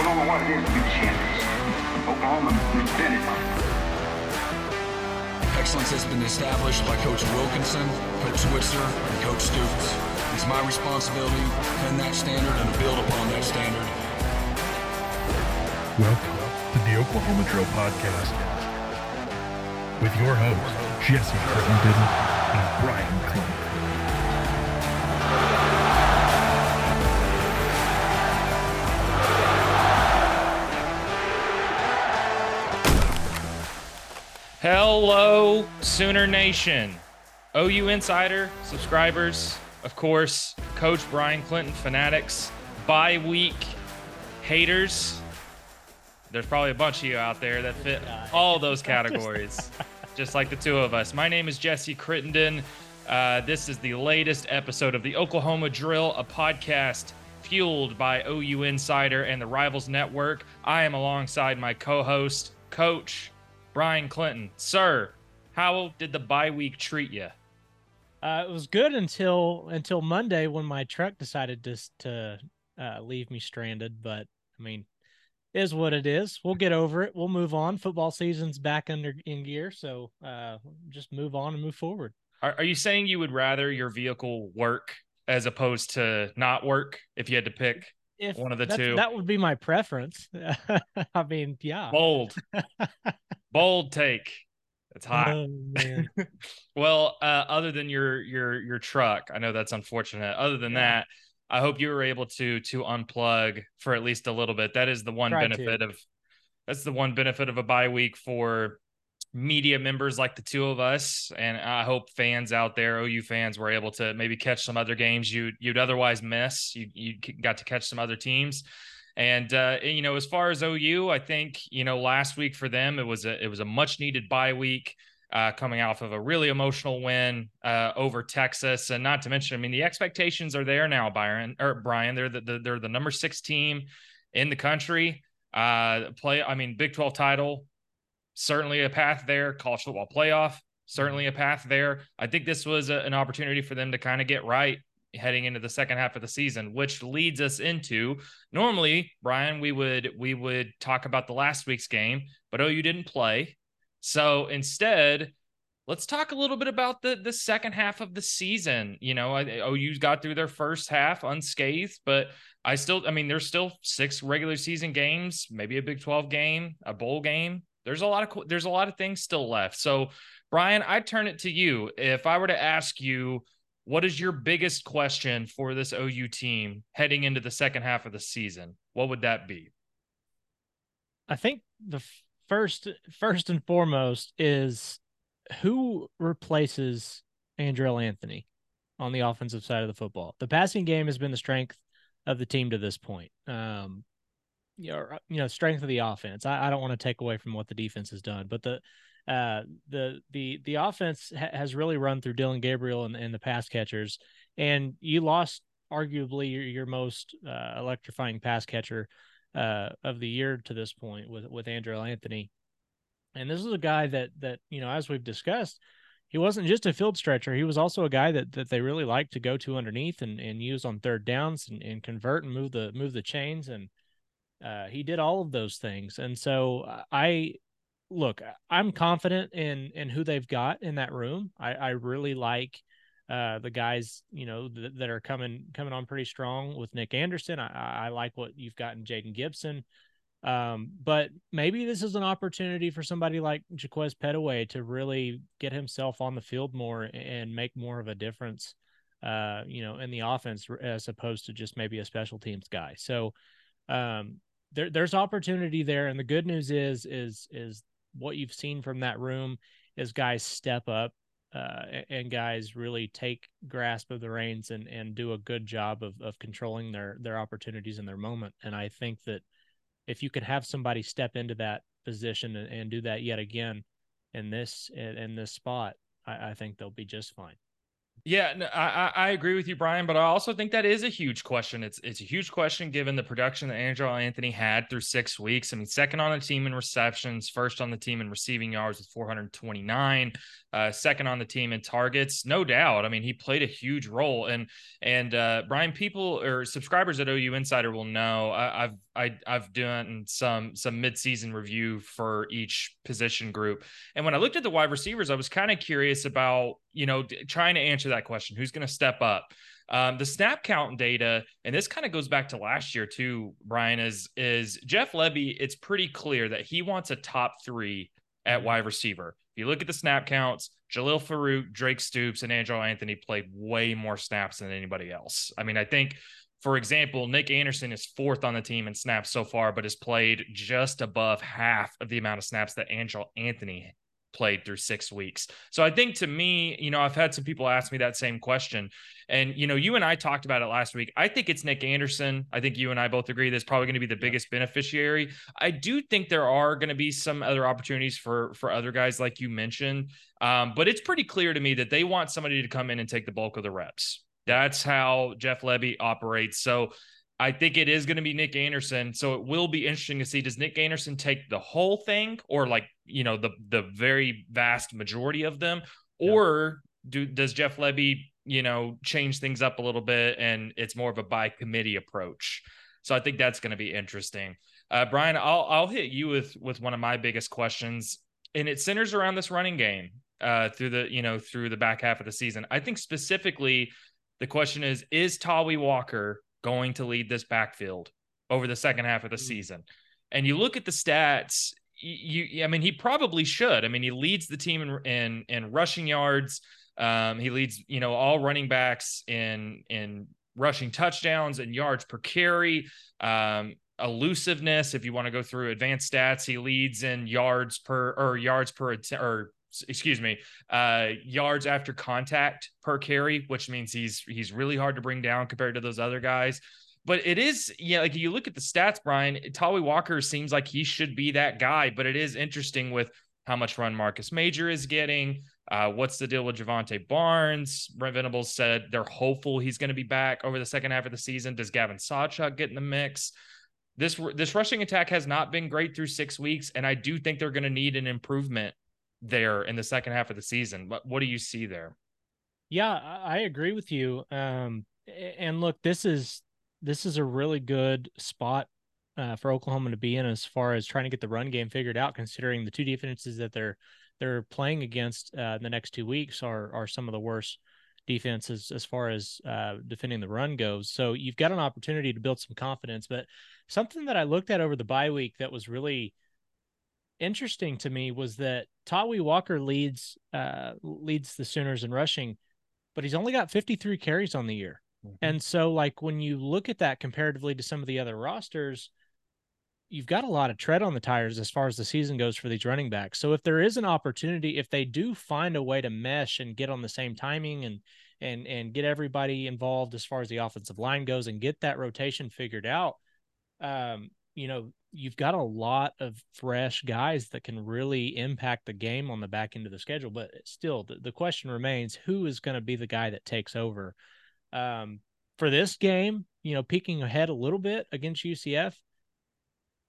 Oklahoma what it is to be the champions. Oklahoma, we've it. Excellence has been established by Coach Wilkinson, Coach Switzer, and Coach Stoops. It's my responsibility to defend that standard and to build upon that standard. Welcome to the Oklahoma Drill Podcast with your hosts, Jesse Crittenden and Bryan Clinton. Hello, Sooner Nation. OU Insider subscribers, of course, Coach Bryan Clinton fanatics, bye week haters. There's probably a bunch of you out there that fit all those categories, just like the two of us. My name is Jesse Crittenden. Uh, this is the latest episode of the Oklahoma Drill, a podcast fueled by OU Insider and the Rivals Network. I am alongside my co host, Coach Bryan Clinton. Sir, how did the bye week treat you? Uh, it was good until until Monday when my truck decided to to uh, leave me stranded. But I mean, is what it is. We'll get over it. We'll move on. Football season's back under in gear, so uh, just move on and move forward. Are, are you saying you would rather your vehicle work as opposed to not work if you had to pick If one of the two? that would be my preference. I mean, yeah. Bold, bold take. It's hot. Oh, well, uh, other than your your your truck, I know that's unfortunate. Other than that, I hope you were able to to unplug for at least a little bit. That is the one to. benefit of that's the one benefit of a bye week for media members like the two of us and I hope fans out there OU fans were able to maybe catch some other games you you'd otherwise miss you you got to catch some other teams and uh, you know, as far as OU, I think you know last week for them it was a it was a much needed bye week, uh, coming off of a really emotional win uh, over Texas, and not to mention, I mean, the expectations are there now, Byron or Bryan. They're the, the they're the number six team in the country. Uh, play, I mean, Big Twelve title, certainly a path there. College football playoff, certainly a path there. I think this was a, an opportunity for them to kind of get right heading into the second half of the season, which leads us into normally, Bryan, we would we would talk about the last week's game, but oh, OU didn't play. So instead, let's talk a little bit about the the second half of the season. You know, I- oh, OU got through their first half unscathed, but I still, I mean, there's still six regular season games, maybe a Big 12 game, a bowl game. There's a lot of there's a lot of things still left. So, Bryan, I turn it to you. If I were to ask you, what is your biggest question for this OU team heading into the second half of the season? What would that be? I think the first first and foremost is who replaces Andrel Anthony on the offensive side of the football. The passing game has been the strength of the team to this point. Um, you know, you know, strength of the offense. I, I don't want to take away from what the defense has done, but the uh the the the offense ha- has really run through Dillon Gabriel and, and the pass catchers, and you lost arguably your, your most uh, electrifying pass catcher uh, of the year to this point with with Andrel Anthony. And this is a guy that that you know, as we've discussed, he wasn't just a field stretcher. He was also a guy that that they really like to go to underneath and, and use on third downs and, and convert and move the move the chains. And uh, he did all of those things. And so I look, I'm confident in in who they've got in that room. I, I really like uh, the guys, you know, th- that are coming coming on pretty strong with Nick Anderson. I, I like what you've gotten Jayden Gibson. Um, but maybe this is an opportunity for somebody like Jaquaize Pettaway to really get himself on the field more and make more of a difference, uh, you know, in the offense as opposed to just maybe a special teams guy. So, um, there, there's opportunity there, and the good news is, is, is what you've seen from that room is guys step up uh, and guys really take grasp of the reins and and do a good job of of controlling their their opportunities in their moment. And I think that if you can have somebody step into that position and, and do that yet again in this in, in this spot, I, I think they'll be just fine. Yeah, no, I, I agree with you, Bryan, but I also think that is a huge question. It's it's a huge question given the production that Andrel Anthony had through six weeks. I mean, second on the team in receptions, first on the team in receiving yards with 429, uh, second on the team in targets, no doubt. I mean, he played a huge role. And and uh, Bryan, people or subscribers at OU Insider will know I, I've I, I've done some some midseason review for each position group, and when I looked at the wide receivers, I was kind of curious about you know trying to answer that question: who's going to step up? Um, the snap count data, and this kind of goes back to last year too, Bryan, is is Jeff Lebby. It's pretty clear that he wants a top three at wide receiver. If you look at the snap counts, Jalil Farooq, Drake Stoops, and Andrel Anthony played way more snaps than anybody else. I mean, I think for example, Nick Anderson is fourth on the team in snaps so far, but has played just above half of the amount of snaps that Andrel Anthony played through six weeks. So I think to me, you know, I've had some people ask me that same question. And, you know, you and I talked about it last week. I think it's Nick Anderson. I think you and I both agree that's probably going to be the biggest beneficiary. I do think there are going to be some other opportunities for for other guys like you mentioned. Um, but it's pretty clear to me that they want somebody to come in and take the bulk of the reps. That's how Jeff Lebby operates. So I think it is going to be Nick Anderson. So it will be interesting to see does Nick Anderson take the whole thing or like, you know, the the very vast majority of them or do does Jeff Lebby, you know, change things up a little bit and it's more of a by committee approach. So I think that's going to be interesting. Uh, Bryan, I'll I'll hit you with with one of my biggest questions and it centers around this running game uh, through the, you know, through the back half of the season. I think specifically the question is Is Tawee Walker going to lead this backfield over the second half of the mm. season? And you look at the stats, you, I mean, he probably should. I mean, he leads the team in in, in rushing yards. Um, he leads, you know, all running backs in in rushing touchdowns and yards per carry. Um, elusiveness, if you want to go through advanced stats, he leads in yards per or yards per or excuse me, uh, yards after contact per carry, which means he's he's really hard to bring down compared to those other guys. But it is, yeah, like you look at the stats, Bryan, Tawee Walker seems like he should be that guy. But it is interesting with how much run Marcus Major is getting. Uh, what's the deal with Jovantae Barnes? Brent Venables said they're hopeful he's going to be back over the second half of the season. Does Gavin Sawchuk get in the mix? This this rushing attack has not been great through six weeks, and I do think they're going to need an improvement there in the second half of the season. What what do you see there? Yeah, I agree with you. Um, and look, this is this is a really good spot uh, for Oklahoma to be in as far as trying to get the run game figured out, considering the two defenses that they're they're playing against uh, in the next two weeks are are some of the worst defenses as far as uh, defending the run goes. So you've got an opportunity to build some confidence. But something that I looked at over the bye week that was really interesting to me was that Tawee Walker leads uh, leads the Sooners in rushing, but he's only got 53 carries on the year. Mm-hmm. And so like when you look at that comparatively to some of the other rosters, you've got a lot of tread on the tires as far as the season goes for these running backs. So if there is an opportunity, if they do find a way to mesh and get on the same timing and and and get everybody involved as far as the offensive line goes and get that rotation figured out, um, you know, you've got a lot of fresh guys that can really impact the game on the back end of the schedule. But still, the, the question remains who is going to be the guy that takes over? Um, for this game, you know, peeking ahead a little bit against UCF,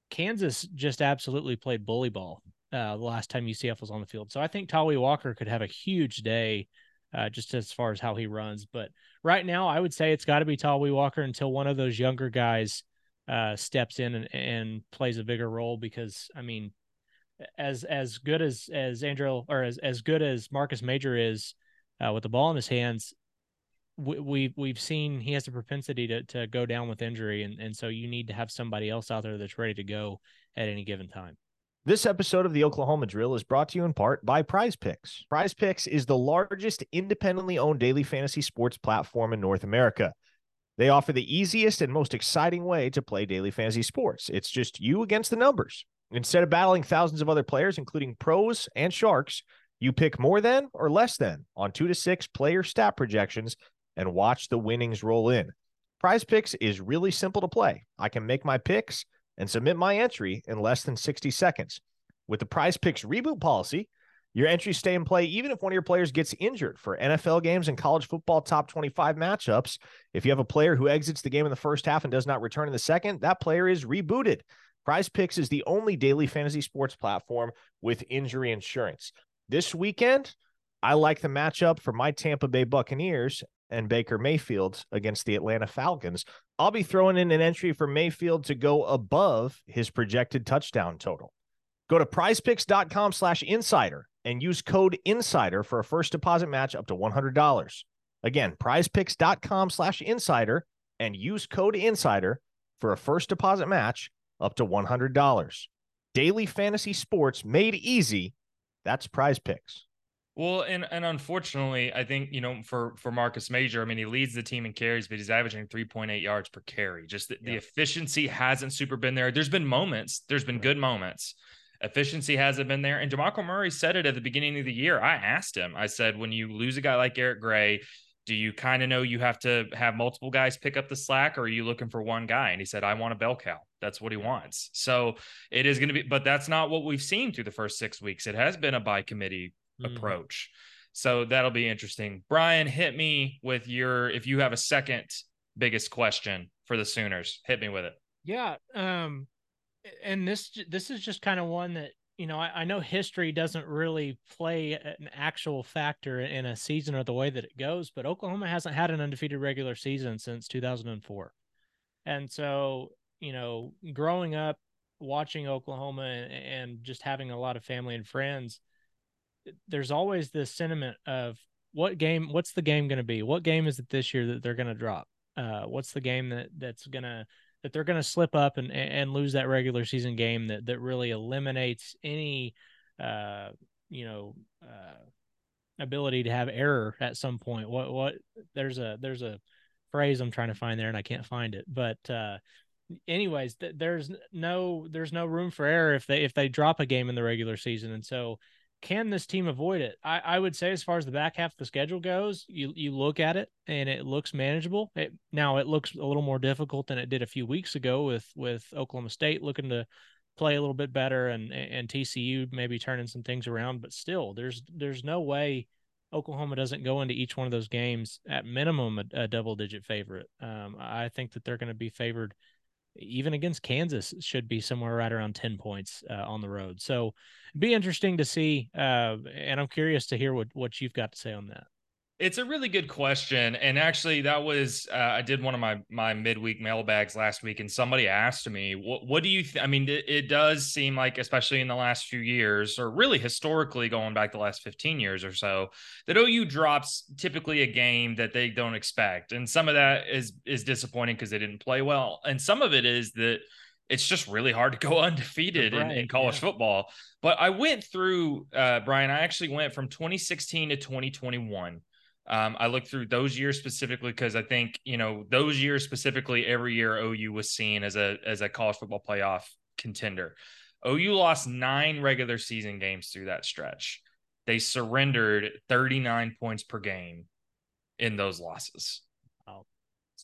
Kansas just absolutely played bully ball uh, the last time UCF was on the field. So I think Tawee Walker could have a huge day uh, just as far as how he runs. But right now, I would say it's got to be Tawee Walker until one of those younger guys uh, steps in and, and plays a bigger role because I mean, as as good as as Andrew or as as good as Marcus Major is uh, with the ball in his hands, we, we've we've seen he has a propensity to to go down with injury, and and so you need to have somebody else out there that's ready to go at any given time. This episode of the Oklahoma Drill is brought to you in part by Prize Picks. Prize Picks is the largest independently owned daily fantasy sports platform in North America. They offer the easiest and most exciting way to play daily fantasy sports. It's just you against the numbers. Instead of battling thousands of other players, including pros and sharks, you pick more than or less than on two to six player stat projections and watch the winnings roll in. Prize Picks is really simple to play. I can make my picks and submit my entry in less than 60 seconds. With the Prize Picks reboot policy, Your entries stay in play even if one of your players gets injured for NFL games and college football top 25 matchups. If you have a player who exits the game in the first half and does not return in the second, that player is rebooted. Prize Picks is the only daily fantasy sports platform with injury insurance. This weekend, I like the matchup for my Tampa Bay Buccaneers and Baker Mayfield against the Atlanta Falcons. I'll be throwing in an entry for Mayfield to go above his projected touchdown total. Go to prizepicks.com slash insider and use code insider for a first deposit match up to $100. Again, prizepicks.com slash insider and use code insider for a first deposit match up to $100. Daily fantasy sports made easy. That's prize picks. Well, and and unfortunately, I think you know for for Marcus Major, I mean, he leads the team in carries, but he's averaging three point eight yards per carry. Just the, yeah. the, efficiency hasn't super been there. There's been moments, there's been good moments. Efficiency hasn't been there. And DeMarco Murray said it at the beginning of the year. I asked him, I said, when you lose a guy like Eric Gray, do you kind of know you have to have multiple guys pick up the slack or are you looking for one guy and he said i want a bell cow that's what he wants so it is going to be but that's not what we've seen through the first six weeks it has been a by committee mm. approach. So that'll be interesting. Bryan, hit me with your if you have a second biggest question for the Sooners, hit me with it. Yeah, um and this this is just kind of one that you know I, I know history doesn't really play an actual factor in a season or the way that it goes, but Oklahoma hasn't had an undefeated regular season since 2004, and so you know growing up watching Oklahoma and, and just having a lot of family and friends there's always this sentiment of what game what's the game going to be? What game is it this year that they're going to drop? Uh, what's the game that that's going to that they're going to slip up and and lose that regular season game that that really eliminates any uh, you know uh, ability to have error at some point. What what there's a there's a phrase i'm trying to find there and i can't find it but uh anyways th- there's no there's no room for error if they if they drop a game in the regular season. And so can this team avoid it? I, I would say as far as the back half of the schedule goes, you you look at it and it looks manageable. It, now it looks a little more difficult than it did a few weeks ago with with Oklahoma State looking to play a little bit better and and TCU maybe turning some things around, but still there's there's no way Oklahoma doesn't go into each one of those games at minimum a, a double digit favorite. Um, I think that they're going to be favored even against Kansas should be somewhere right around 10 points uh, on the road. So be interesting to see. Uh, and I'm curious to hear what, what you've got to say on that. It's a really good question, and actually, that was uh, I did one of my my midweek mailbags last week, and somebody asked me, "What what do you? Th-? I mean, it, it, does seem like, especially in the last few years, or really historically going back the last fifteen years or so, that OU drops typically a game that they don't expect, and some of that is is disappointing because they didn't play well, and some of it is that." it's just really hard to go undefeated right, in, in, college yeah. football. But I went through, uh, Bryan, I actually went from 2016 to 2021. Um, I look through those years specifically because I think you know those years specifically. Every year OU was seen as a as a college football playoff contender. OU lost nine regular season games through that stretch. They surrendered 39 points per game in those losses.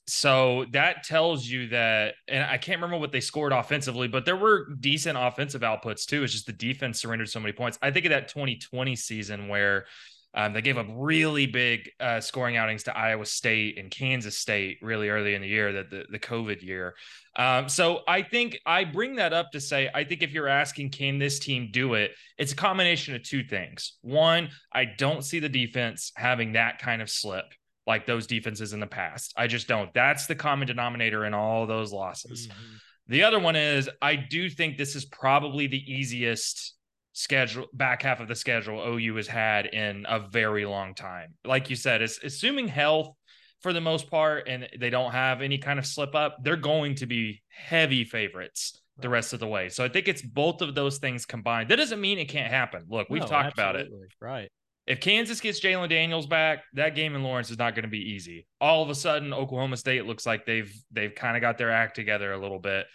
So that tells you that, and I can't remember what they scored offensively, but there were decent offensive outputs too. It's just the defense surrendered so many points. I think of that 2020 season where um, they gave up really big uh, scoring outings to Iowa State and Kansas State really early in the year, that the, the COVID year. Um, so I think I bring that up to say I think if you're asking, can this team do it? It's a combination of two things. One, I don't see the defense having that kind of slip like those defenses in the past. I just don't. That's the common denominator in all those losses. Mm-hmm. The other one is I do think this is probably the easiest schedule back half of the schedule OU has had in a very long time. Like you said, it's assuming health for the most part and they don't have any kind of slip up, they're going to be heavy favorites the rest of the way. So I think it's both of those things combined. That doesn't mean it can't happen. Look, we've no, talked absolutely. about it. Right. If Kansas gets Jalon Daniels back, that game in Lawrence is not going to be easy. All of a sudden, Oklahoma State looks like they've they've kind of got their act together a little bit.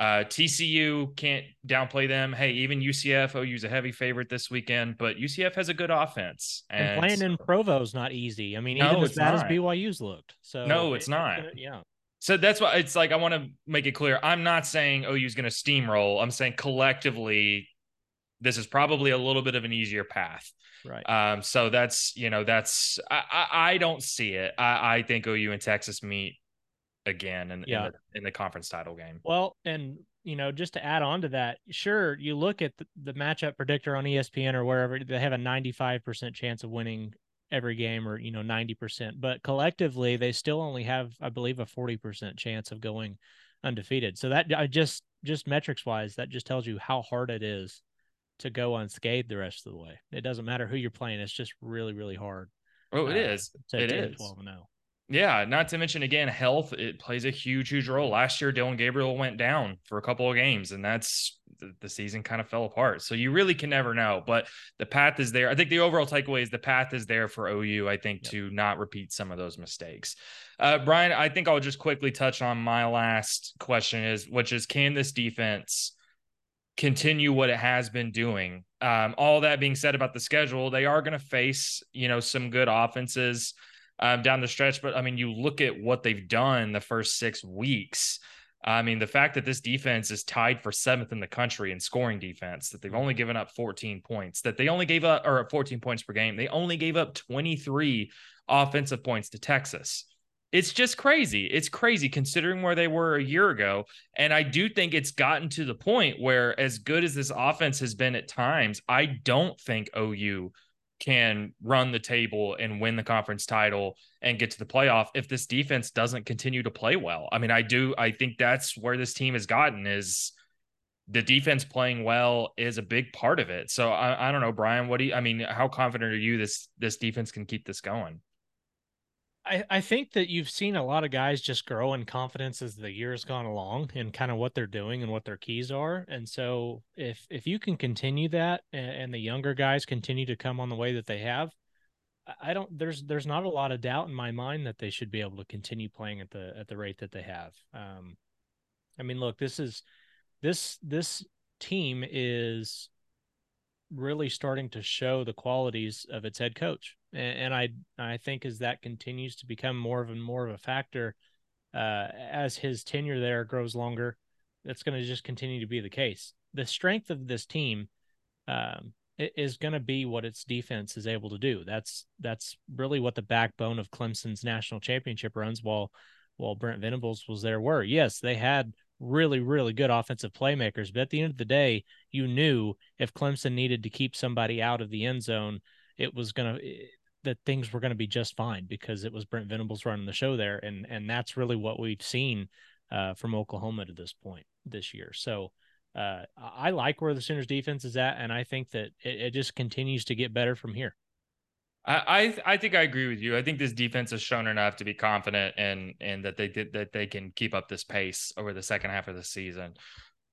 Uh, TCU can't downplay them. Hey, even UCF, OU's a heavy favorite this weekend, but UCF has a good offense. And, and playing in Provo is not easy. I mean, no, even as bad not. as BYU's looked. So no, it's it, not. It, yeah. So that's why it's like I want to make it clear. I'm not saying OU's going to steamroll. I'm saying collectively, this is probably a little bit of an easier path. Right. Um, so that's you know that's I I, I don't see it. I, I think OU and Texas meet again in, Yeah. in, the, in the conference title game. Well, and you know, just to add on to that, sure, you look at the, the matchup predictor on ESPN or wherever they have a 95% chance of winning every game or, you know, 90%, but collectively they still only have, I believe, a 40% chance of going undefeated. So that I just, just metrics wise, that just tells you how hard it is to go unscathed the rest of the way. It doesn't matter who you're playing. It's just really, really hard Oh, it Uh, is. It 12 and oh. 0. Yeah, not to mention again, health it plays a huge, huge role. Last year, Dillon Gabriel went down for a couple of games, and that's the, season kind of fell apart. So you really can never know. But the path is there. I think the overall takeaway is the path is there for OU. I think Yep. to not repeat some of those mistakes. Uh, Bryan, I think I'll just quickly touch on my last question is, which is, can this defense continue what it has been doing? Um, all that being said about the schedule, they are going to face you know some good offenses um, down the stretch. But I mean, you look at what they've done the first six weeks. I mean, the fact that this defense is tied for seventh in the country in scoring defense, that they've only given up 14 points, that they only gave up or 14 points per game, they only gave up 23 offensive points to Texas. It's just crazy. It's crazy considering where they were a year ago. And I do think it's gotten to the point where, as good as this offense has been at times, I don't think OU can run the table and win the conference title and get to the playoff if this defense doesn't continue to play well. I mean, I do I think that's where this team has gotten is the defense playing well is a big part of it. So I, I don't know, Bryan, what do you I mean, how confident are you this this defense can keep this going? I, I think that you've seen a lot of guys just grow in confidence as the years gone along and kind of what they're doing and what their keys are. And so if if you can continue that and, and the younger guys continue to come on the way that they have, I- I don't there's there's not a lot of doubt in my mind that they should be able to continue playing at the at the rate that they have. Um I mean look, this is this this team is really starting to show the qualities of its head coach. And, and I I think as that continues to become more of and more of a factor uh, as his tenure there grows longer, that's going to just continue to be the case. The strength of this team um, is going to be what its defense is able to do. That's that's really what the backbone of Clemson's national championship runs. While while Brent Venables was there, were yes they had really really good offensive playmakers, but at the end of the day, you knew if Clemson needed to keep somebody out of the end zone, it was going to that things were going to be just fine because it was Brent Venables running the show there, and and that's really what we've seen uh, from Oklahoma to this point this year. So uh, I like where the Sooners defense is at, and I think that it, it just continues to get better from here. I I think I agree with you. I think this defense has shown enough to be confident and and that they did that they can keep up this pace over the second half of the season.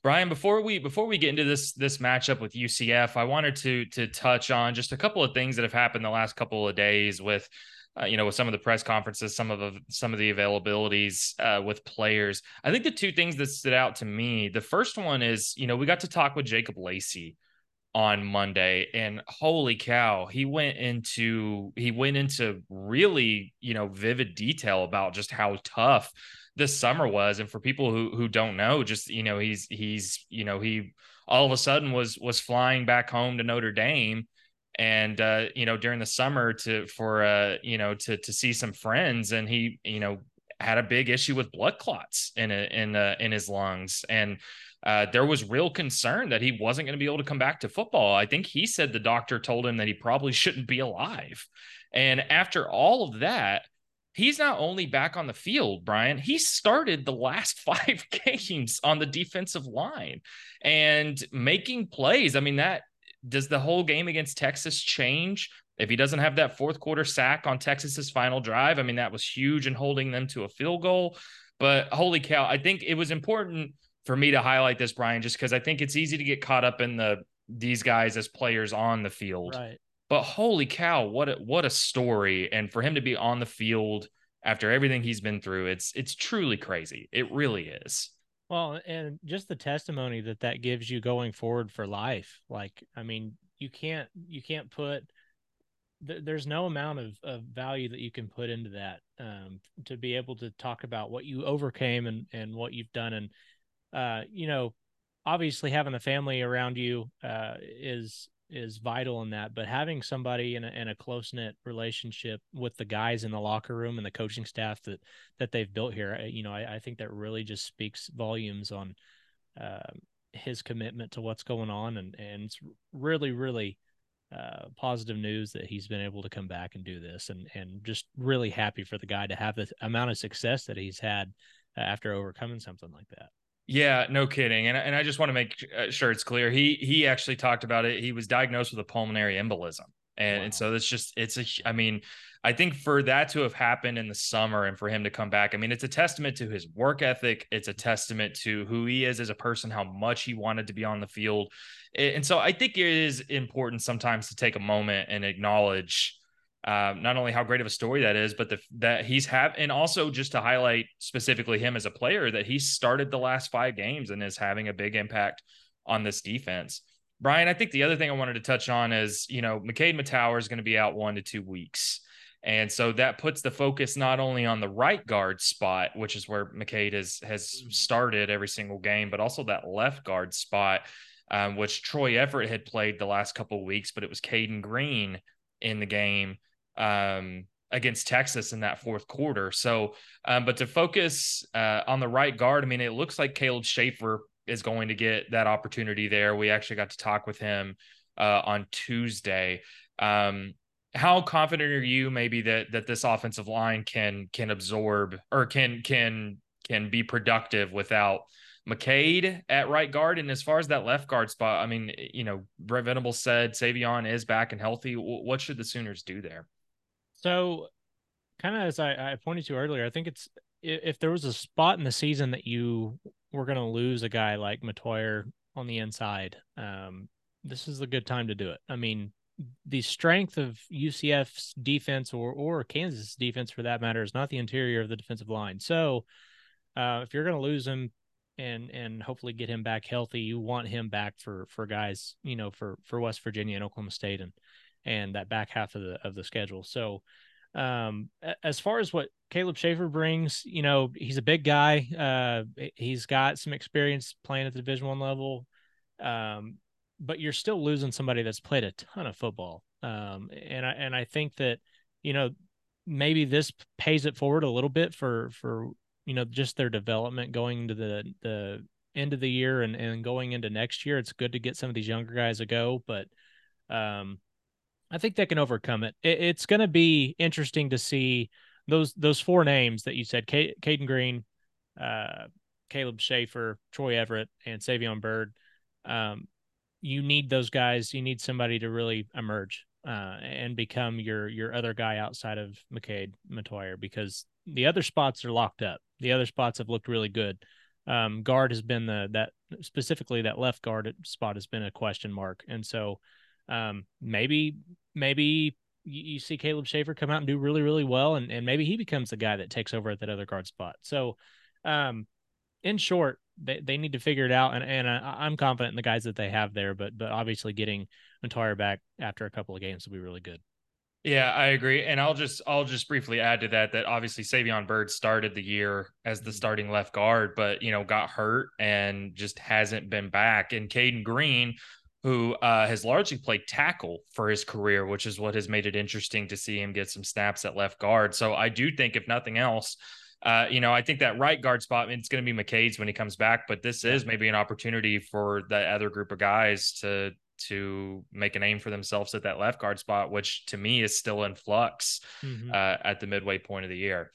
Bryan, before we before we get into this this matchup with UCF, I wanted to to touch on just a couple of things that have happened the last couple of days with uh, you know with some of the press conferences, some of the some of the availabilities uh, with players. I think the two things that stood out to me, the first one is you know we got to talk with Jacob Lacey on Monday and holy cow he went into he went into really you know vivid detail about just how tough this summer was and for people who who don't know just you know he's he's you know he all of a sudden was was flying back home to Notre Dame and uh you know during the summer to for uh you know to to see some friends and he you know had a big issue with blood clots in a, in uh, in his lungs and uh, there was real concern that he wasn't going to be able to come back to football. I think he said the doctor told him that he probably shouldn't be alive. And after all of that, he's not only back on the field, Bryan, he started the last five games on the defensive line and making plays. I mean, that does the whole game against Texas change? If he doesn't have that fourth quarter sack on Texas's final drive, I mean, that was huge in holding them to a field goal. But holy cow, I think it was important for me to highlight this, Bryan, just because I think it's easy to get caught up in the these guys as players on the field. Right. But holy cow, what a what a story. And for him to be on the field after everything he's been through, it's it's truly crazy. It really is. Well, and just the testimony that that gives you going forward for life. Like, I mean, you can't you can't put th- there's no amount of, of value that you can put into that um, to be able to talk about what you overcame and and what you've done and uh, you know obviously having a family around you uh, is is vital in that. But having somebody in a, in a close knit relationship with the guys in the locker room and the coaching staff that that they've built here, you know, I, I think that really just speaks volumes on uh, his commitment to what's going on, and and it's really really uh, positive news that he's been able to come back and do this, and and just really happy for the guy to have the amount of success that he's had after overcoming something like that. Yeah, no kidding. And and I just want to make uh, sure it's clear. He he actually talked about it. He was diagnosed with a pulmonary embolism. And, wow. and so it's just it's a I mean, I think for that to have happened in the summer and for him to come back, I mean, it's a testament to his work ethic. It's a testament to who he is as a person, how much he wanted to be on the field. And so I think it is important sometimes to take a moment and acknowledge uh, not only how great of a story that is, but the, that he's have, and also just to highlight specifically him as a player that he started the last five games and is having a big impact on this defense. Bryan, I think the other thing I wanted to touch on is, you know, McKade Mettauer is going to be out one to two weeks. And so that puts the focus not only on the right guard spot, which is where McKade has has started every single game, but also that left guard spot, um, which Troy Everett had played the last couple of weeks, but it was Cayden Green in the game um, against Texas in that fourth quarter. So, um, but to focus uh, on the right guard, I mean, it looks like Caleb Shaffer is going to get that opportunity there. We actually got to talk with him uh, on Tuesday. Um, how confident are you maybe that that this offensive line can can absorb or can can can be productive without McKade at right guard. And as far as that left guard spot, I mean, you know, Brent Venables said Savion is back and healthy. What should the Sooners do there? So, kind of as I, I pointed to earlier, I think it's if there was a spot in the season that you were going to lose a guy like Mettauer on the inside, um, this is a good time to do it. I mean, the strength of UCF's defense or or Kansas defense for that matter is not the interior of the defensive line. So, uh, if you're going to lose him and and hopefully get him back healthy, you want him back for for guys, you know, for for West Virginia and Oklahoma State and and that back half of the of the schedule. So um as far as what Caleb Shaffer brings, you know, he's a big guy. Uh he's got some experience playing at the division one level. Um but you're still losing somebody that's played a ton of football. Um and I and I think that, you know, maybe this pays it forward a little bit for for you know just their development going into the the end of the year and, and going into next year. It's good to get some of these younger guys a go, but um I think they can overcome it. it it's going to be interesting to see those those four names that you said: K- Cayden Green, uh, Caleb Shaffer, Troy Everett, and Savion Byrd. Um, you need those guys. You need somebody to really emerge uh, and become your your other guy outside of McKade Mettauer because the other spots are locked up. The other spots have looked really good. Um, guard has been the that specifically that left guard spot has been a question mark, and so um, maybe maybe you, see Caleb Shaffer come out and do really really well, and and maybe he becomes the guy that takes over at that other guard spot. So, um, in short, they, they need to figure it out, and and I, am confident in the guys that they have there, but but obviously getting Mettauer back after a couple of games will be really good. Yeah, I agree. And I'll just I'll just briefly add to that that obviously Savion Byrd started the year as the mm-hmm. starting left guard, but you know, got hurt and just hasn't been back. And Cayden Green who uh, has largely played tackle for his career, which is what has made it interesting to see him get some snaps at left guard. So I do think, if nothing else, uh, you know, I think that right guard spot, it's going to be McKade's when he comes back, but this is maybe an opportunity for that other group of guys to to make a name for themselves at that left guard spot, which to me is still in flux mm-hmm. uh, at the midway point of the year.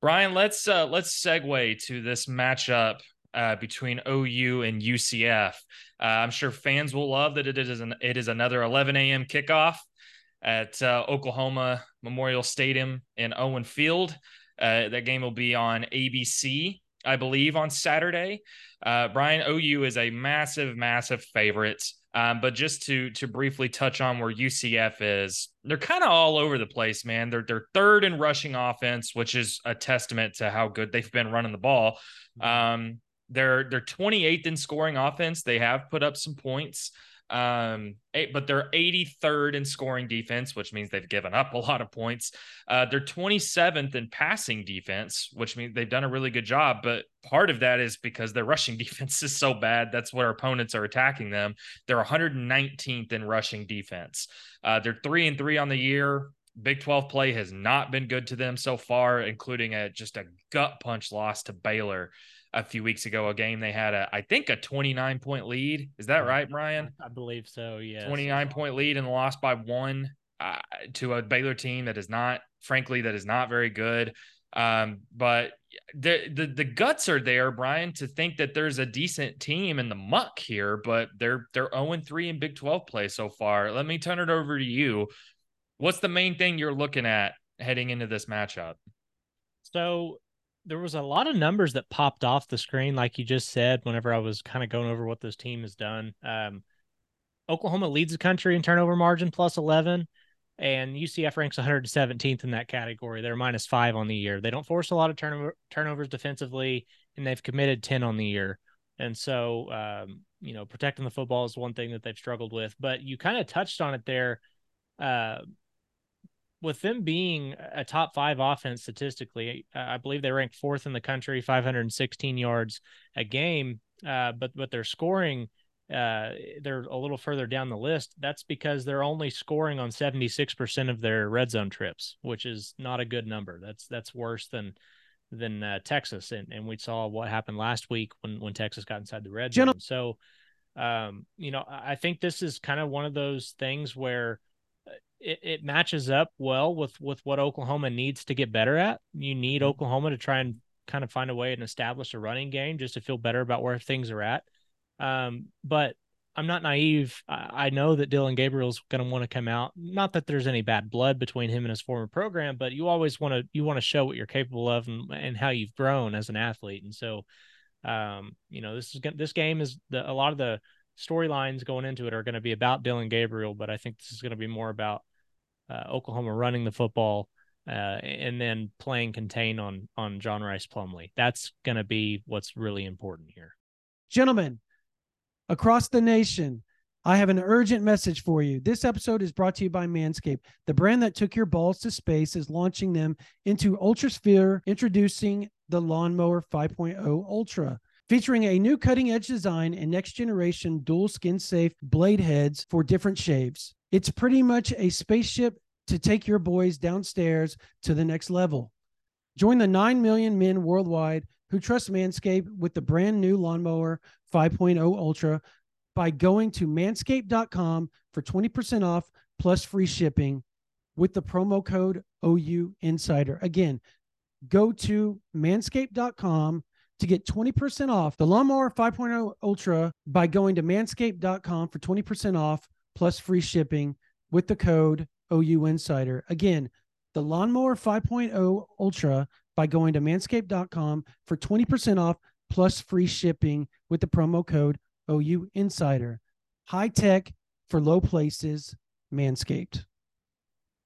Bryan, let's uh, let's segue to this matchup uh, between OU and UCF. Uh, I'm sure fans will love that it is an, it is another 11 a.m. kickoff at uh, Oklahoma Memorial Stadium in Owen Field. Uh, that game will be on ABC, I believe, on Saturday. Uh, Bryan OU is a massive, massive favorite. Um, but just to to briefly touch on where UCF is, they're kind of all over the place, man. They're they're third in rushing offense, which is a testament to how good they've been running the ball. Mm-hmm. Um, they're they're 28th in scoring offense. They have put up some points. Um, eight, but they're 83rd in scoring defense, which means they've given up a lot of points. Uh, they're 27th in passing defense, which means they've done a really good job. But part of that is because their rushing defense is so bad. That's what our opponents are attacking them. They're 119th in rushing defense. Uh, they're three and three on the year. Big 12 play has not been good to them so far, including a just a gut punch loss to Baylor a few weeks ago, a game they had a I think a 29 point lead. Is that right, Bryan? I believe so. Yeah. 29 point lead and lost by one uh, to a Baylor team that is not, frankly, that is not very good. Um, but the, the the guts are there, Bryan, to think that there's a decent team in the muck here, but they're they're 0 3 in Big 12 play so far. Let me turn it over to you. What's the main thing you're looking at heading into this matchup? So there was a lot of numbers that popped off the screen, like you just said, whenever I was kind of going over what this team has done. Um, Oklahoma leads the country in turnover margin plus 11, and UCF ranks 117th in that category. They're minus five on the year. They don't force a lot of turnover, turnovers defensively, and they've committed 10 on the year. And so, um, you know, protecting the football is one thing that they've struggled with. But you kind of touched on it there. Uh, with them being a top five offense statistically, I believe they ranked fourth in the country, 516 yards a game. Uh, but but their scoring, uh, they're a little further down the list. That's because they're only scoring on 76% of their red zone trips, which is not a good number. That's that's worse than than uh, Texas, and and we saw what happened last week when when Texas got inside the red zone. So, um, you know, I think this is kind of one of those things where it, it matches up well with with what Oklahoma needs to get better at. You need mm-hmm. Oklahoma to try and kind of find a way and establish a running game just to feel better about where things are at. Um, but I'm not naive. I, I know that Dillon Gabriel's going to want to come out. Not that there's any bad blood between him and his former program, but you always want to you want to show what you're capable of and, and how you've grown as an athlete. And so, um, you know, this is this game is the, a lot of the storylines going into it are going to be about Dillon Gabriel, but I think this is going to be more about Oklahoma running the football uh, and then playing contain on on John Rhys Plumlee. That's going to be what's really important here. Gentlemen, across the nation, I have an urgent message for you. This episode is brought to you by Manscaped. The brand that took your balls to space is launching them into Ultrasphere, introducing the Lawnmower 5.0 Ultra featuring a new cutting edge design and next generation dual skin safe blade heads for different shaves. It's pretty much a spaceship to take your boys downstairs to the next level. Join the 9 million men worldwide who trust Manscaped with the brand new Lawnmower 5.0 Ultra by going to manscaped.com for 20% off plus free shipping with the promo code OU Insider. Again, go to manscaped.com to get 20% off the Lawnmower 5.0 Ultra by going to manscaped.com for 20% off plus free shipping with the code OU Insider. Again, the Lawnmower 5.0 Ultra by going to manscaped.com for 20% off plus free shipping with the promo code OU Insider. High tech for low places, Manscaped.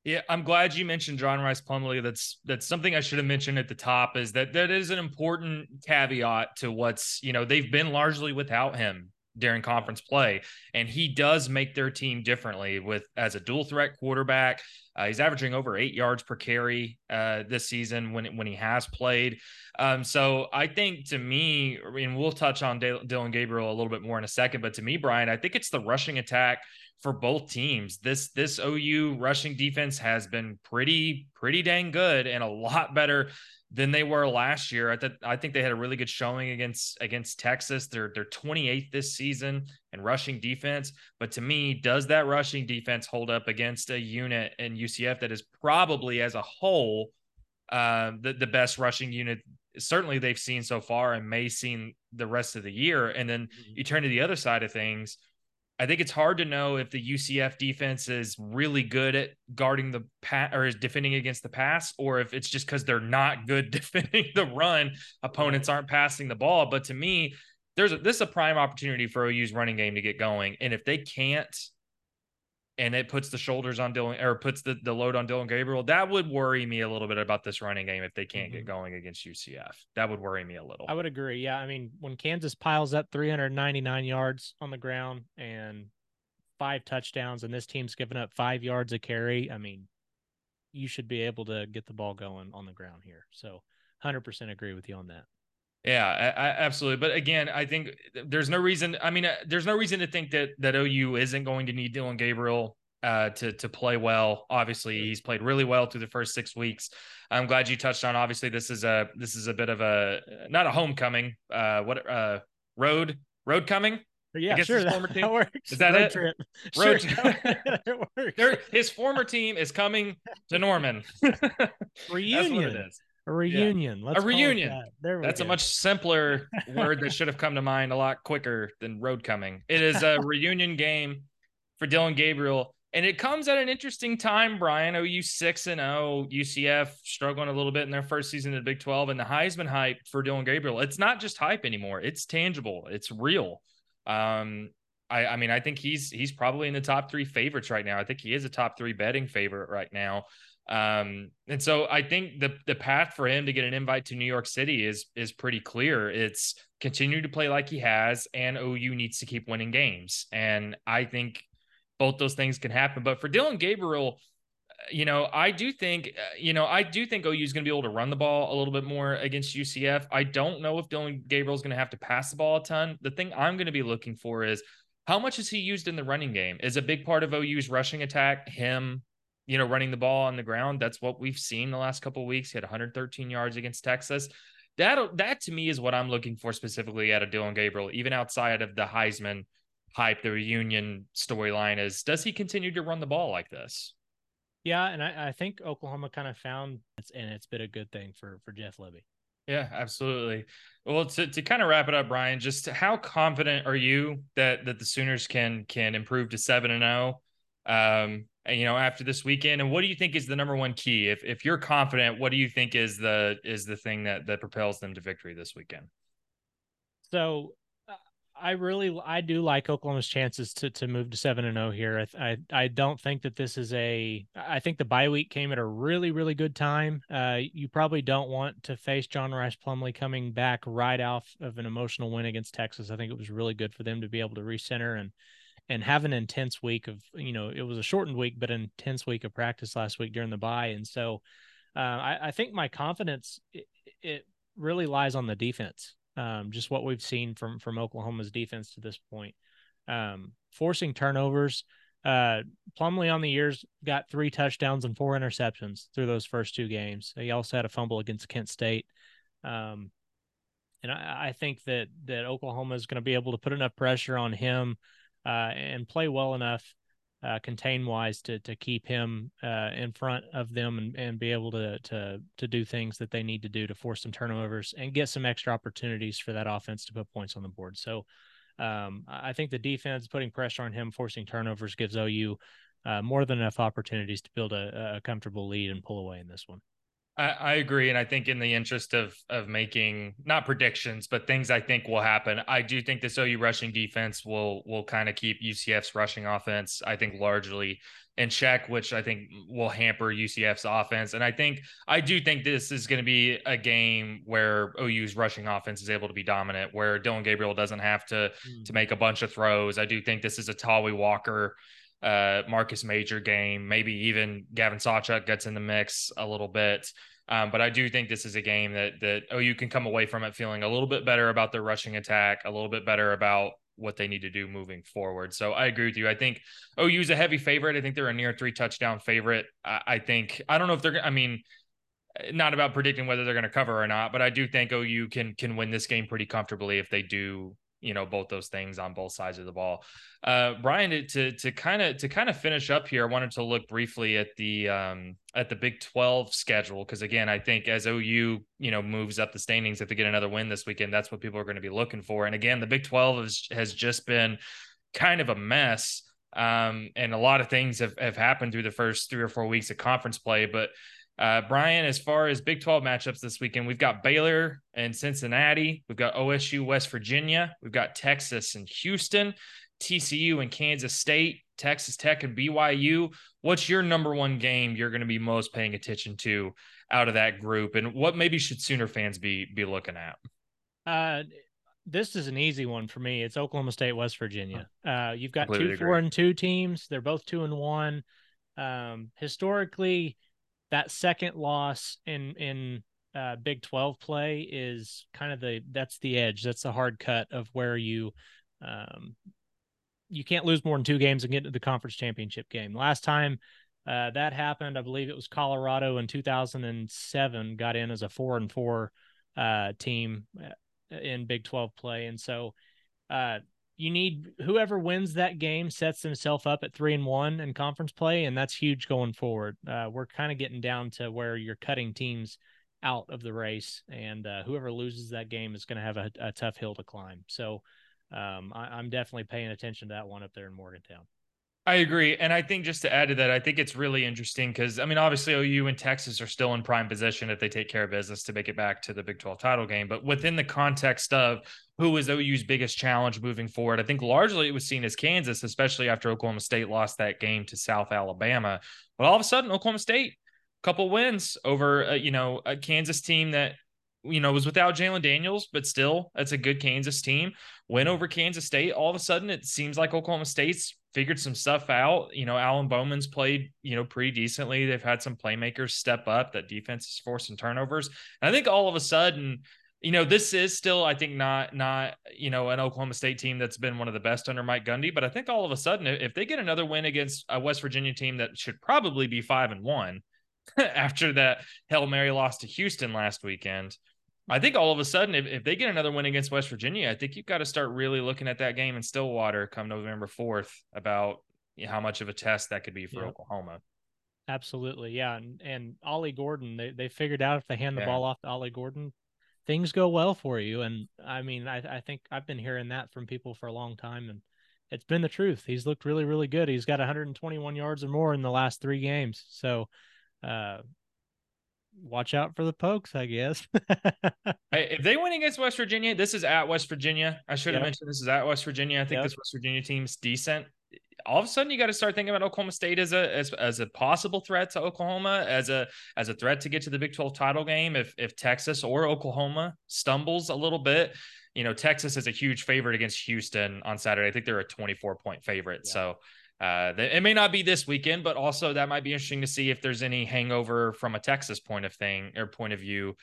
Yeah, I'm glad you mentioned John Rhys Plumlee. That's that's something I should have mentioned at the top. Is that that is an important caveat to what's you know they've been largely without him during conference play, and he does make their team differently with as a dual threat quarterback. Uh, he's averaging over eight yards per carry uh, this season when when he has played. Um, so I think to me, I mean, we'll touch on Dillon Gabriel a little bit more in a second, but to me, Bryan, I think it's the rushing attack for both teams. This this OU rushing defense has been pretty pretty dang good and a lot better than they were last year. I, th- I think they had a really good showing against against Texas. They're they're 28th this season in rushing defense. But to me, does that rushing defense hold up against a unit in UCF that is probably as a whole uh, the the best rushing unit certainly they've seen so far and may see the rest of the year. And then mm-hmm. you turn to the other side of things I think it's hard to know if the UCF defense is really good at guarding the pass or is defending against the pass, or if it's just because they're not good defending the run. Opponents aren't passing the ball. But to me, there's a, this is a prime opportunity for OU's running game to get going. And if they can't and it puts the shoulders on Dillon or puts the, the load on Dillon Gabriel, that would worry me a little bit about this running game if they can't mm-hmm. get going against UCF. That would worry me a little. I would agree. Yeah. I mean, when Kansas piles up 399 yards on the ground and five touchdowns and this team's given up five yards a carry, I mean, you should be able to get the ball going on the ground here. So 100% agree with you on that. Yeah, I, I, absolutely. But again, I think there's no reason. I mean, uh, there's no reason to think that that OU isn't going to need Dillon Gabriel uh, to to play well. Obviously, he's played really well through the first six weeks. I'm glad you touched on. Obviously, this is a this is a bit of a not a homecoming. Uh, what uh, road road coming? Yeah, sure. His that, former team that works. is that Road it? Trip. Road Sure. works. His former team is coming to Norman. That's what it reunion. is. A reunion. Let's call reunion. that. There That's a much simpler word that should have come to mind a lot quicker than road coming. It is a reunion game for Dillon Gabriel. And it comes at an interesting time, Bryan. OU 6 and 0, UCF struggling a little bit in their first season in the Big 12. And the Heisman hype for Dillon Gabriel, it's not just hype anymore. It's tangible, it's real. Um, I, I mean, I think he's he's probably in the top three favorites right now. I think he is a top three betting favorite right now. Um, and so I think the the path for him to get an invite to New York City is is pretty clear. It's continue to play like he has, and OU needs to keep winning games. And I think both those things can happen. But for Dillon Gabriel, uh, you know, I do think, uh, you know, I do think OU is going to be able to run the ball a little bit more against UCF. I don't know if Dillon Gabriel is going to have to pass the ball a ton. The thing I'm going to be looking for is how much is he used in the running game? Is a big part of OU's rushing attack him, you know, running the ball on the ground? That's what we've seen the last couple of weeks. He had 113 yards against Texas. That that to me is what I'm looking for specifically out of Dillon Gabriel, even outside of the Heisman hype, the reunion storyline is does he continue to run the ball like this? Yeah, and I, I think Oklahoma kind of found it's and it's been a good thing for for Jeff Lebby. Yeah, absolutely. Well, to, to kind of wrap it up, Bryan, just how confident are you that that the Sooners can can improve to seven and zero? Um, and, you know, after this weekend, and what do you think is the number one key? If if you're confident, what do you think is the is the thing that that propels them to victory this weekend? So I really I do like Oklahoma's chances to to move to seven and zero here. I, I I don't think that this is a. I think the bye week came at a really really good time. Uh, you probably don't want to face John Rhys Plumlee coming back right off of an emotional win against Texas. I think it was really good for them to be able to recenter and and have an intense week of you know it was a shortened week but intense week of practice last week during the bye. And so uh, I, I think my confidence it, it really lies on the defense um, just what we've seen from from Oklahoma's defense to this point. Um, forcing turnovers uh, Plumlee on the years got three touchdowns and four interceptions through those first two games. He also had a fumble against Kent State. Um, and I, I think that that Oklahoma is going to be able to put enough pressure on him and play well enough uh, contain wise to to keep him uh, in front of them and, and be able to to to do things that they need to do to force some turnovers and get some extra opportunities for that offense to put points on the board. So um, I think the defense putting pressure on him, forcing turnovers, gives OU uh, more than enough opportunities to build a, a comfortable lead and pull away in this one. I, I agree, and I think in the interest of of making not predictions, but things I think will happen, I do think this OU rushing defense will will kind of keep UCF's rushing offense. I think largely in check, which I think will hamper UCF's offense. And I think I do think this is going to be a game where OU's rushing offense is able to be dominant, where Dillon Gabriel doesn't have to Mm. to make a bunch of throws. I do think this is a Tawee Walker uh, Marcus Major game. Maybe even Gavin Sawchuk gets in the mix a little bit. Um, but I do think this is a game that that OU can come away from it feeling a little bit better about their rushing attack, a little bit better about what they need to do moving forward. So I agree with you. I think OU is a heavy favorite. I think they're a near three touchdown favorite. I, I think I don't know if they're. I mean, not about predicting whether they're going to cover or not, but I do think OU can can win this game pretty comfortably if they do you know both those things on both sides of the ball. Uh, Bryan, to to kind of to kind of finish up here, I wanted to look briefly at the um, at the Big Twelve schedule because again, I think as OU you know moves up the standings, if they get another win this weekend, that's what people are going to be looking for. And again, the Big Twelve has has just been kind of a mess. Um, and a lot of things have, have happened through the first three or four weeks of conference play. But uh, Bryan, as far as Big 12 matchups this weekend, we've got Baylor and Cincinnati. We've got OSU, West Virginia. We've got Texas and Houston, TCU and Kansas State, Texas Tech and BYU. What's your number one game you're going to be most paying attention to out of that group? And what maybe should Sooner fans be be looking at? Uh, this is an easy one for me. It's Oklahoma State, West Virginia. Uh, you've got Completely two four and two teams. They're both two and one. Um, historically, that second loss in in uh, Big Twelve play is kind of the that's the edge. That's the hard cut of where you um, you can't lose more than two games and get to the conference championship game. Last time uh, that happened, I believe it was Colorado in 2007 got in as a four and four uh, team uh, in Big 12 play, and so uh, you need whoever wins that game sets himself up at three and one in conference play, and that's huge going forward. Uh, we're kind of getting down to where you're cutting teams out of the race, and uh, whoever loses that game is going to have a, a, tough hill to climb. So um, I, am definitely paying attention to that one up there in Morgantown. I agree. And I think just to add to that, I think it's really interesting because, I mean, obviously, OU and Texas are still in prime position if they take care of business to make it back to the Big 12 title game. But within the context of who is OU's biggest challenge moving forward, I think largely it was seen as Kansas, especially after Oklahoma State lost that game to South Alabama. But all of a sudden, Oklahoma State, couple wins over, uh, you know, a Kansas team that you know, was without Jalon Daniels, but still, it's a good Kansas team. Win over Kansas State. All of a sudden, it seems like Oklahoma State's figured some stuff out. You know, Alan Bowman's played, you know, pretty decently. They've had some playmakers step up. That defense is forcing turnovers. And I think all of a sudden, you know, this is still, I think, not not you know an Oklahoma State team that's been one of the best under Mike Gundy. But I think all of a sudden, if they get another win against a West Virginia team that should probably be five and one after that Hail Mary loss to Houston last weekend I think all of a sudden, if, if they get another win against West Virginia, I think you've got to start really looking at that game in Stillwater come November 4th about you know, how much of a test that could be for Oklahoma. Absolutely. Yeah. And, and Ollie Gordon, they, they figured out if they hand the yeah. ball off to Ollie Gordon, things go well for you. And I mean, I, I think I've been hearing that from people for a long time and it's been the truth. He's looked really, really good. He's got 121 yards or more in the last three games. So, uh, watch out for the pokes, I guess. if they win against West Virginia, this is at West Virginia. I should have yep. mentioned this is at West Virginia. I think yep. this West Virginia team's decent. All of a sudden, you got to start thinking about Oklahoma State as a as, as a possible threat to Oklahoma, as a as a threat to get to the Big Twelve title game. If if Texas or Oklahoma stumbles a little bit, you know Texas is a huge favorite against Houston on Saturday. I think they're a twenty four point favorite. Yeah. So uh, it may not be this weekend, but also that might be interesting to see if there's any hangover from a Texas point of thing or point of view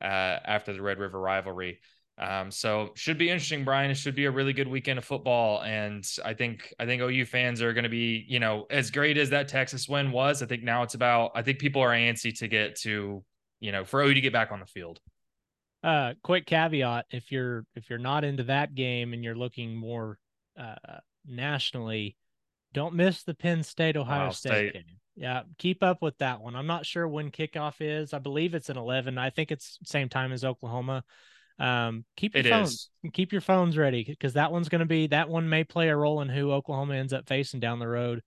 uh, after the Red River rivalry. Um, so should be interesting, Bryan. It should be a really good weekend of football, and I think I think OU fans are going to be, you know, as great as that Texas win was. I think now it's about. I think people are antsy to get to, you know, for OU to get back on the field. Uh, quick caveat: if you're if you're not into that game and you're looking more uh, nationally, don't miss the Penn State Ohio State. State. game. Yeah, keep up with that one. I'm not sure when kickoff is. I believe it's an 11. I think it's same time as Oklahoma. Um, keep your it phones is. keep your phones ready because that one's going to be that one may play a role in who Oklahoma ends up facing down the road.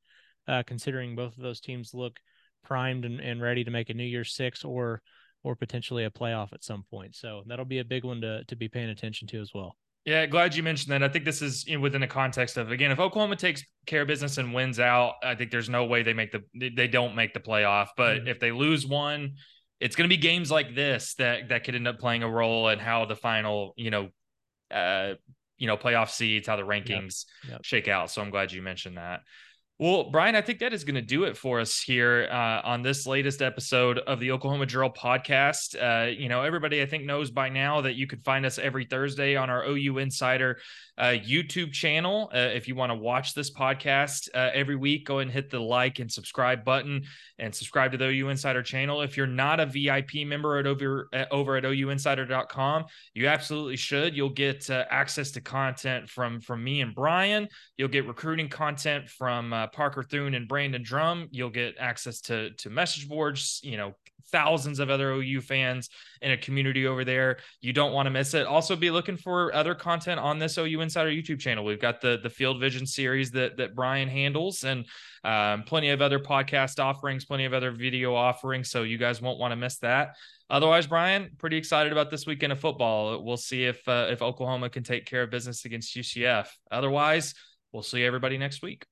Uh, considering both of those teams look primed and, and ready to make a New Year's Six or or potentially a playoff at some point. So that'll be a big one to to be paying attention to as well. Yeah, glad you mentioned that. I think this is you know, within the context of again, if Oklahoma takes care of business and wins out, I think there's no way they make the they don't make the playoff. But mm-hmm. if they lose one, it's going to be games like this that that could end up playing a role in how the final you know uh you know playoff seeds, how the rankings yep. Yep. shake out. So I'm glad you mentioned that. Well, Bryan, I think that is going to do it for us here uh, on this latest episode of the Oklahoma Drill podcast. Uh, you know, everybody I think knows by now that you can find us every Thursday on our OU Insider uh, YouTube channel. Uh, if you want to watch this podcast uh, every week, go and hit the like and subscribe button and subscribe to the OU Insider channel. If you're not a VIP member at over, at, over at OUinsider.com, you absolutely should. You'll get uh, access to content from, from me and Bryan. You'll get recruiting content from Parker Thune and Brandon Drum. You'll get access to, to message boards, you know, thousands of other OU fans in a community over there. You don't want to miss it. Also, be looking for other content on this OU Insider YouTube channel. We've got the the Field Vision series that that Bryan handles, and um, plenty of other podcast offerings, plenty of other video offerings. So you guys won't want to miss that. Otherwise, Bryan, pretty excited about this weekend of football. We'll see if uh, if Oklahoma can take care of business against UCF. Otherwise, we'll see everybody next week.